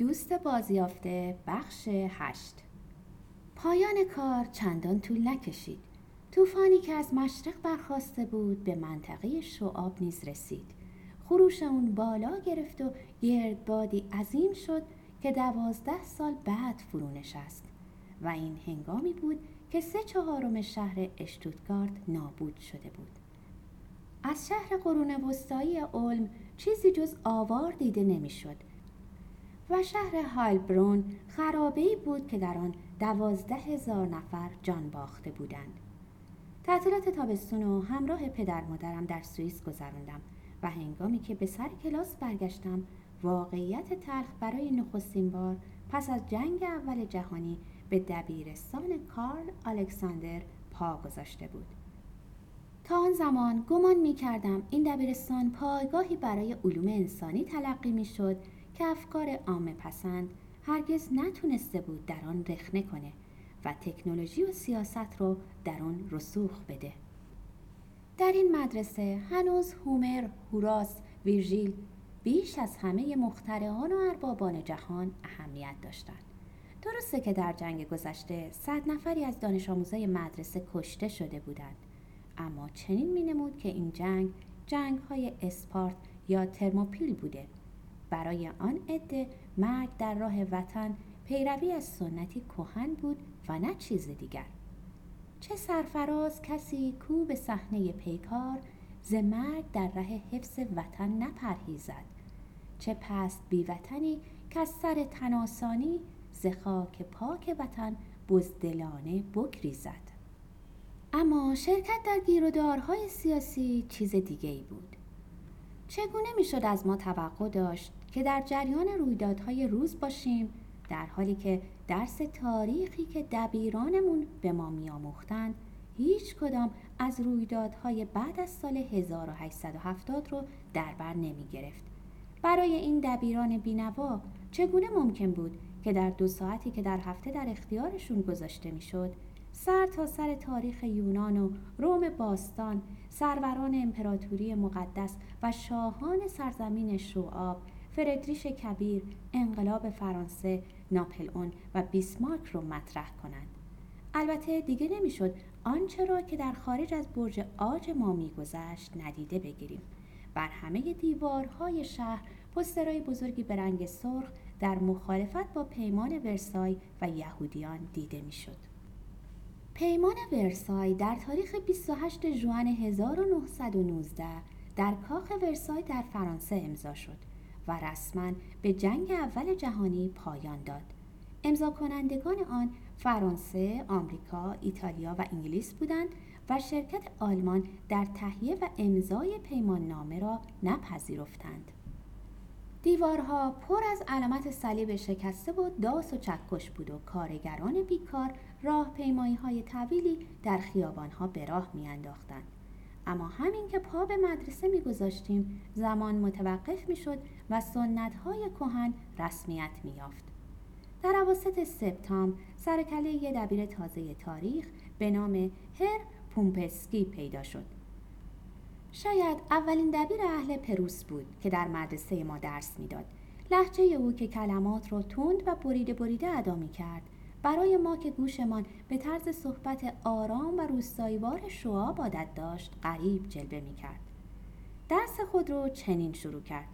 دوست بازیافته بخش هشت. پایان کار چندان طول نکشید. طوفانی که از مشرق برخواسته بود به منطقه شعاب نیز رسید. خروش اون بالا گرفت و گردبادی عظیم شد که دوازده سال بعد فرو نشست. و این هنگامی بود که سه چهارم شهر اشتوتگارت نابود شده بود. از شهر قرون وسطایی علم چیزی جز آوار دیده نمی‌شد. و شهر هایلبرون خرابه بود که در آن دوازده هزار نفر جان باخته بودند. تعطیلات تابستون و همراه پدر مادرم در سوئیس گذراندم و هنگامی که به سر کلاس برگشتم واقعیت تلخ برای نخستین بار پس از جنگ اول جهانی به دبیرستان کارل الکساندر پا گذاشته بود. تا آن زمان گمان می کردم این دبیرستان پایگاهی برای علوم انسانی تلقی می شد که افکار عامه پسند هرگز نتونسته بود در آن رخنه کنه و تکنولوژی و سیاست رو در آن رسوخ بده. در این مدرسه هنوز هومر، هوراس، ویرژیل بیش از همه مخترعان و اربابان جهان اهمیت داشتند. درسته که در جنگ گذشته صد نفری از دانش آموزای مدرسه کشته شده بودند اما چنین می نمود که این جنگ جنگ های اسپارت یا ترموپیل بوده برای آن عده مرگ در راه وطن پیروی از سنتی کهن بود و نه چیز دیگر. چه سرفراز کسی کو به صحنه پیکار ز مرگ در ره حفظ وطن نپرهیزد. چه پست بیوطنی که از سر تناسانی ز خاک پاک وطن بزدلانه بگریزد. اما شرکت در گیرودارهای سیاسی چیز دیگه ای بود. چگونه می‌شد از ما توقع داشت که در جریان رویدادهای روز باشیم در حالی که درس تاریخی که دبیرانمون به ما میآموختند هیچ کدام از رویدادهای بعد از سال 1870 رو در بر نمی گرفت. برای این دبیران بینوا چگونه ممکن بود که در دو ساعتی که در هفته در اختیارشون گذاشته می‌شد سر تا سر تاریخ یونان و روم باستان سروران امپراتوری مقدس و شاهان سرزمین شوآب فردریش کبیر انقلاب فرانسه ناپلئون و بیسمارک رو مطرح کنند البته دیگه نمی‌شد آنچه را که در خارج از برج آج ما میگذشت ندیده بگیریم بر همه دیوارهای شهر پسترهای بزرگی به رنگ سرخ در مخالفت با پیمان ورسای و یهودیان دیده می‌شد. پیمان ورسای در تاریخ 28 ژوئن 1919 در کاخ ورسای در فرانسه امضا شد و رسما به جنگ اول جهانی پایان داد. امضا کنندگان آن فرانسه، آمریکا، ایتالیا و انگلیس بودند و شرکت آلمان در تهیه و امضای پیمان نامه را نپذیرفتند. دیوارها پر از علامت صلیب شکسته و داس و چکش بود و کارگران بیکار راه پیمایی های طویلی در خیابان ها به راه می انداختند. اما همین که پا به مدرسه می گذاشتیم زمان متوقف می شد و سنت های کهن رسمیت می یافت. در عواسط سپتامبر سرکله یه دبیر تازه تاریخ به نام هر پومپسکی پیدا شد شاید اولین دبیر اهل پروس بود که در مدرسه ما درس می‌داد لحجه او که کلمات را تند و بریده بریده ادا می کرد برای ما که گوشمان به طرز صحبت آرام و روستاییوار شعاب عادت داشت غریب جلوه می کرد. درس خود رو چنین شروع کرد.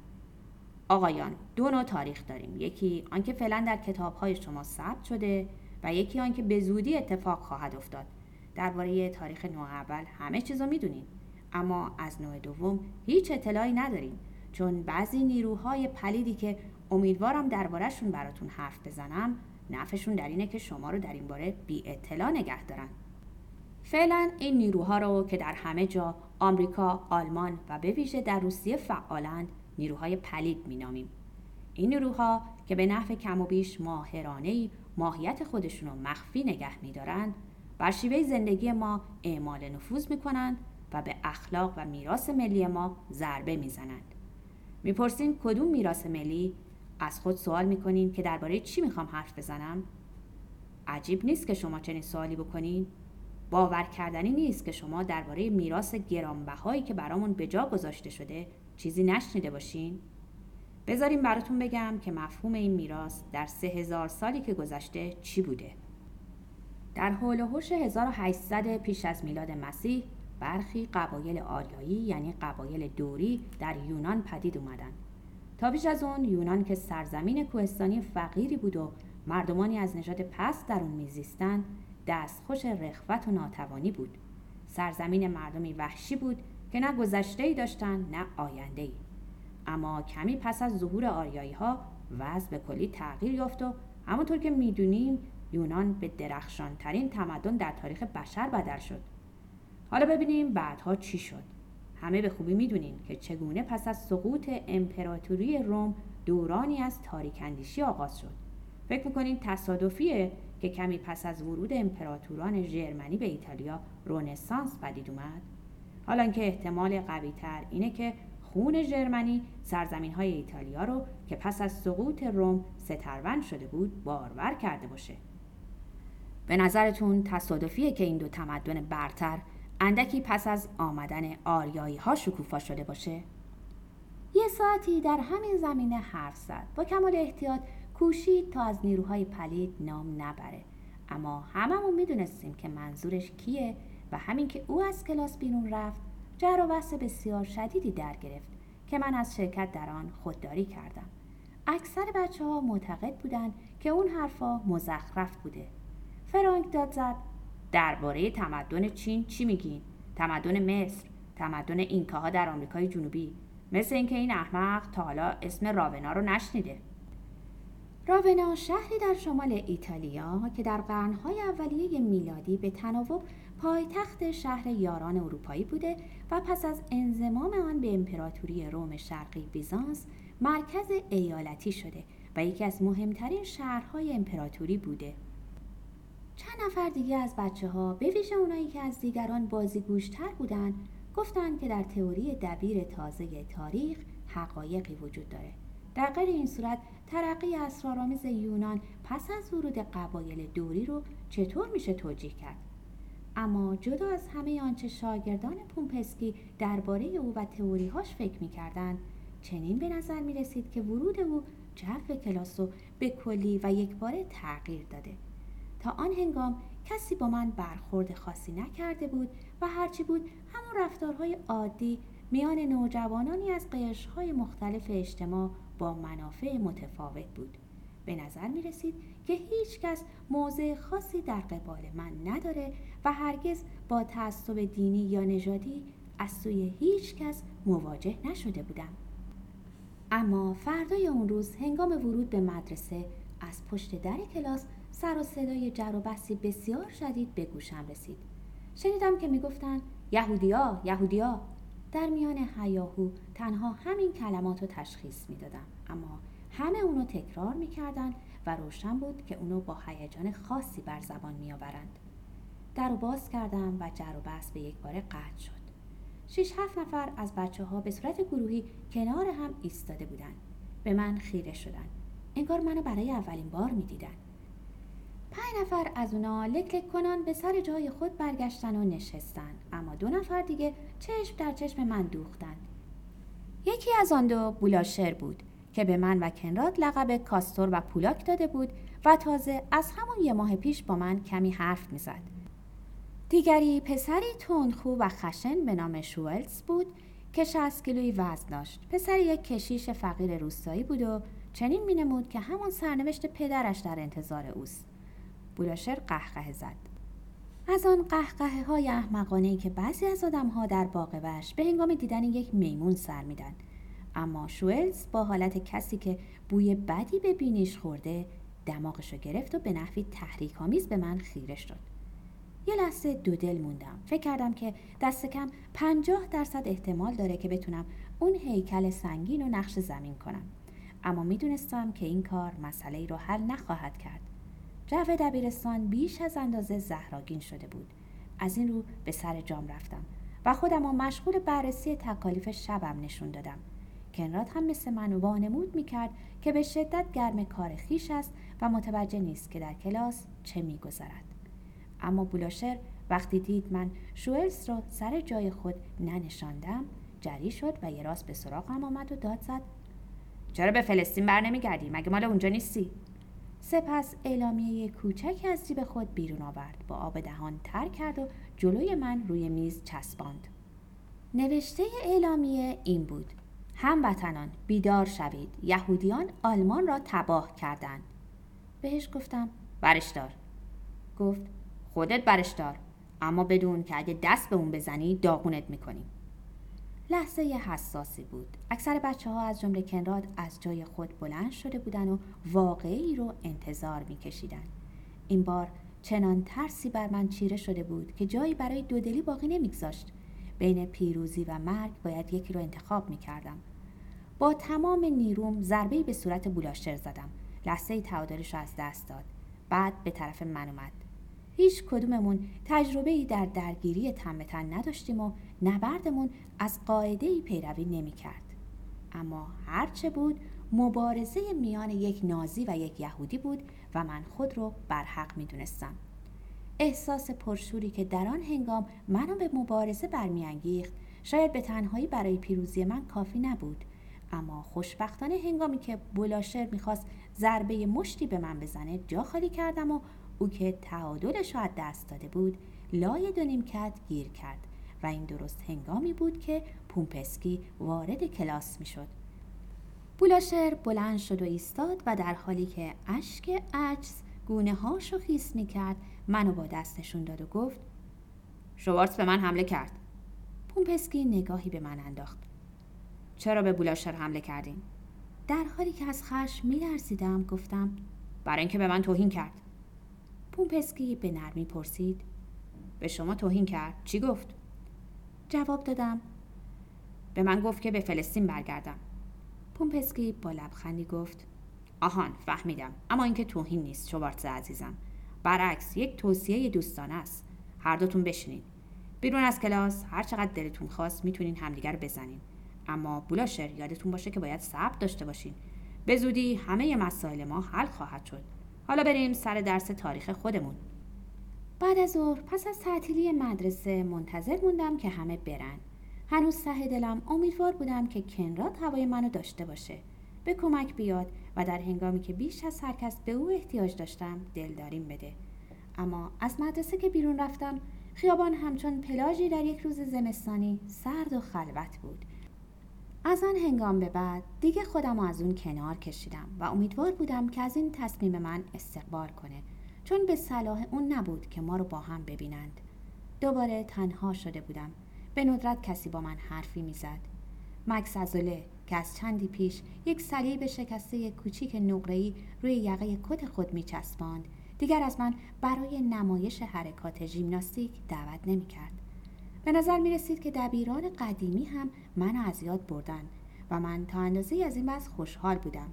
آقایان دو نوع تاریخ داریم یکی آنکه فعلا در کتابهای شما ثبت شده و یکی آنکه به زودی اتفاق خواهد افتاد درباره تاریخ نوع اول همه چیز رو می‌دونیم اما از نوع دوم هیچ اطلاعی نداریم چون بعضی نیروهای پلیدی که امیدوارم دربارهشون براتون حرف بزنم نفعشون در اینه که شما رو در این باره بی اطلاع نگه دارن. فعلا این نیروها رو که در همه جا آمریکا، آلمان و به ویژه در روسیه فعالند نیروهای پلید مینامیم. این نیروها که به نحو کم و بیش ماهرانه ماهیت خودشون رو مخفی نگه میدارند بر شیوه زندگی ما اعمال نفوذ می‌کنند و به اخلاق و میراث ملی ما ضربه می‌زنند. می‌پرسین کدوم میراث ملی؟ از خود سوال می‌کنین که درباره چی می‌خوام حرف بزنم؟ عجیب نیست که شما چنین سوالی بکنین. باور کردنی نیست که شما درباره میراث گرانبهایی که برامون به جا گذاشته شده چیزی نشنیده باشین. بذاریم براتون بگم که مفهوم این میراث در سه هزار سالی که گذشته چی بوده. در حول و حوش 1800 پیش از میلاد مسیح برخی قبایل آریایی یعنی قبایل دوری در یونان پدید اومدن. تا پیش از اون یونان که سرزمین کوهستانی فقیری بود و مردمانی از نژاد پست در اون میزیستند دستخوش رخوت و ناتوانی بود. سرزمین مردمی وحشی بود که نه گذشته ای داشتن نه آینده ای. اما کمی پس از ظهور آریایی ها وضع به کلی تغییر یافت و همونطور که می‌دونیم یونان به درخشان ترین تمدن در تاریخ بشر بدل شد. حالا ببینیم بعدها چی شد. همه به خوبی می‌دونین که چگونه پس از سقوط امپراتوری روم دورانی از تاریک اندیشی آغاز شد. فکر می‌کنین تصادفیه که کمی پس از ورود امپراتوران ژرمنی به ایتالیا رونسانس پدید اومد؟ حالا که احتمال قوی تر اینه که خون ژرمنی سرزمین های ایتالیا رو که پس از سقوط روم سترون شده بود بارور کرده باشه. به نظرتون تصادفیه که این دو تمدن برتر اندکی پس از آمدن آریایی ها شکوفا شده باشه؟ یه ساعتی در همین زمینه حرف زد. با کمال احتیاط کوشید تا از نیروهای پلید نام نبره. اما هممون می‌دونستیم که منظورش کیه و همین که او از کلاس بیرون رفت جر و بحث بسیار شدیدی در گرفت که من از شرکت در آن خودداری کردم. اکثر بچه ها معتقد بودند که اون حرفا مزخرف بوده. فرانک داد زد درباره تمدن چین چی میگین؟ تمدن مصر تمدن اینکاها در آمریکای جنوبی. مثل اینکه این احمق تا حالا اسم راونا رو نشنیده. راونا شهری در شمال ایتالیا که در قرنهای اولیه میلادی به تناوب پایتخت شهر یاران اروپایی بوده و پس از انضمام آن به امپراتوری روم شرقی بیزانس مرکز ایالتی شده و یکی از مهمترین شهرهای امپراتوری بوده. چند نفر دیگه از بچه ها به ویژه اونایی که از دیگران بازیگوشتر بودن گفتند که در تئوری دبیر تازه تاریخ حقایقی وجود داره. در غیر این صورت ترقی اسرارآمیز یونان پس از ورود قبایل دوری رو چطور میشه توجیه کرد؟ اما جدا از همه آنچه شاگردان پومپسکی درباره او و تئوریهاش فکر می‌کردند چنین به نظر می رسید که ورود او جو کلاس رو به کلی و یکباره تغییر داده. آن هنگام کسی با من برخورد خاصی نکرده بود و هرچی بود همون رفتارهای عادی میان نوجوانانی از قشرهای مختلف اجتماع با منافع متفاوت بود. به نظر می رسید که هیچ کس موضع خاصی در قبال من نداره و هرگز با تعصب دینی یا نژادی از سوی هیچ کس مواجه نشده بودم. اما فردای اون روز هنگام ورود به مدرسه از پشت در کلاس سر و صدای جر و بحثی بسیار شدید به گوشم رسید. شنیدم که می‌گفتند یهودیا یهودیا. در میان حیاهو تنها همین کلمات رو تشخیص می‌دادم اما همه اونو تکرار می‌کردن و روشن بود که اونو با هیجان خاصی بر زبان میآورند. در رو باز کردم و جر و بحث به یک باره قطع شد. شش هفت نفر از بچه ها به صورت گروهی کنار هم ایستاده بودند. به من خیره شدند. انگار منو برای اولین بار می‌دیدند پنج نفر از اونا لک کنان به سر جای خود برگشتن و نشستن اما دو نفر دیگه چشم در چشم من دوختن یکی از آن دو بولاشر بود که به من و کنراد لقب کاستور و پولاک داده بود و تازه از همون یه ماه پیش با من کمی حرف می‌زد. دیگری پسری تندخو و خشن به نام شوئلز بود که 60 کیلویی وزن داشت. پسر یک کشیش فقیر روستایی بود و چنین مینمود که همان سرنوشت پدرش در انتظار اوست. بولاشر قهقه زد. از آن قهقه های احمقانه که بعضی از آدم ها در باغ وش به هنگام دیدن یک میمون سر میدن اما شوئلز با حالت کسی که بوی بدی به بینیش خورده دماغشو گرفت و به نحوی تحریک آمیز به من خیره شد. یه لحظه دو دل موندم. فکر کردم که دست کم پنجاه درصد احتمال داره که بتونم اون هیکل سنگین و نقش زمین کنم. اما می‌دونستم که این کار مسئله رو حل نخواهد کرد. جو دبیرستان بیش از اندازه زهراگین شده بود. از این رو به سر جام رفتم و خودم مشغول بررسی تکالیف شبم نشون دادم. کنراد هم مثل من وانمود می‌کرد که به شدت گرم کار خیش است و متوجه نیست که در کلاس چه میگذرد. اما بولاشر وقتی دید من شوئلز را سر جای خود ننشاندم جری شد و یه راست به سراغم آمد و داد زد. چرا به فلسطین بر نمیگردی. مگه مال اونجا نیستی؟ سپس اعلامیه کوچکی از جیب خود بیرون آورد. با آب دهان تر کرد و جلوی من روی میز چسباند. نوشته اعلامیه این بود. هموطنان بیدار شوید. یهودیان آلمان را تباه کردند. بهش گفتم برش دار گفت خودت برش دار اما بدون که اگه دست به اون بزنی داغونت می‌کنیم. لحظه حساسی بود. اکثر بچه ها از جمله کنراد از جای خود بلند شده بودن و واقعی رو انتظار میکشیدن. این بار چنان ترسی بر من چیره شده بود که جایی برای دودلی باقی نمیگذاشت. بین پیروزی و مرگ باید یکی رو انتخاب می‌کردم. با تمام نیروم ضربه‌ای به صورت بولاشر زدم. لحظه تعادلش رو از دست داد. بعد به طرف من اومد. هیچ کدوممون تجربه ای در درگیری تن تن نداشتیم و نبردمون از قاعده پیروی نمی کرد. اما هرچه بود مبارزه میان یک نازی و یک یهودی بود و من خود رو برحق می دونستم. احساس پرشوری که در آن هنگام منو به مبارزه برمیانگیخت شاید به تنهایی برای پیروزی من کافی نبود اما خوشبختانه هنگامی که بلاشر می‌خواست ضربه مشتی به من بزنه جا خالی کردم و او که تعادلش را دست داده بود لای دو نیمکت گیر کرد و این درست هنگامی بود که پومپسکی وارد کلاس می‌شد. بولاشر بلند شد و ایستاد و در حالی که اشک عجز گونه هاشو خیس می کرد منو با دستشون داد و گفت شوارتز به من حمله کرد. پومپسکی نگاهی به من انداخت. چرا به بولاشر حمله کردیم؟ در حالی که از خشم میلرزیدم گفتم برای اینکه به من توهین کرد. پومپسکی به نرمی پرسید به شما توهین کرد؟ چی گفت؟ جواب دادم. به من گفت که به فلسطین برگردم. پومپسکی با لبخندی گفت آهان فهمیدم. اما اینکه توهین نیست شوارتز عزیزم. برعکس یک توصیه دوستانه است. هر دوتون بشینید بیرون از کلاس هر چقدر دلتون خواست می‌تونین همدیگر بزنین. اما بولاشر یادتون باشه که باید صبر داشته باشین. به زودی همه مسائل ما حل خواهد شد. حالا بریم سر درس تاریخ خودمون. بعد از ظهر پس از تعطیلی مدرسه منتظر موندم که همه برن. هنوز ته دلم امیدوار بودم که کنراد هوای منو داشته باشه. به کمک بیاد و در هنگامی که بیش از هر کس به او احتیاج داشتم دلداریم بده. اما از مدرسه که بیرون رفتم خیابان همچون پلاژی در یک روز زمستانی سرد و خلوت بود. از آن هنگام به بعد دیگه خودم از اون کنار کشیدم و امیدوار بودم که از این تصمیم من استقبال کنه. چون به صلاح اون نبود که ما رو با هم ببینند. دوباره تنها شده بودم. به ندرت کسی با من حرفی می‌زد. مکس ازوله که از چندی پیش یک صلیب شکسته کوچیک نقره‌ای روی یقه کت خود میچسباند. دیگر از من برای نمایش حرکات ژیمناستیک دعوت نمی‌کرد. به نظر می رسید که دبیران قدیمی هم من از یاد بردن و من تا اندازه از این بس خوشحال بودم.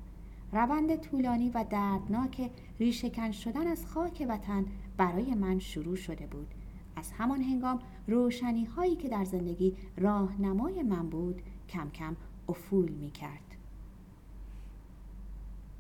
روند طولانی و دردناک ریشهکن شدن از خاک وطن برای من شروع شده بود. از همان هنگام روشنی هایی که در زندگی راهنمای من بود کم کم افول می کرد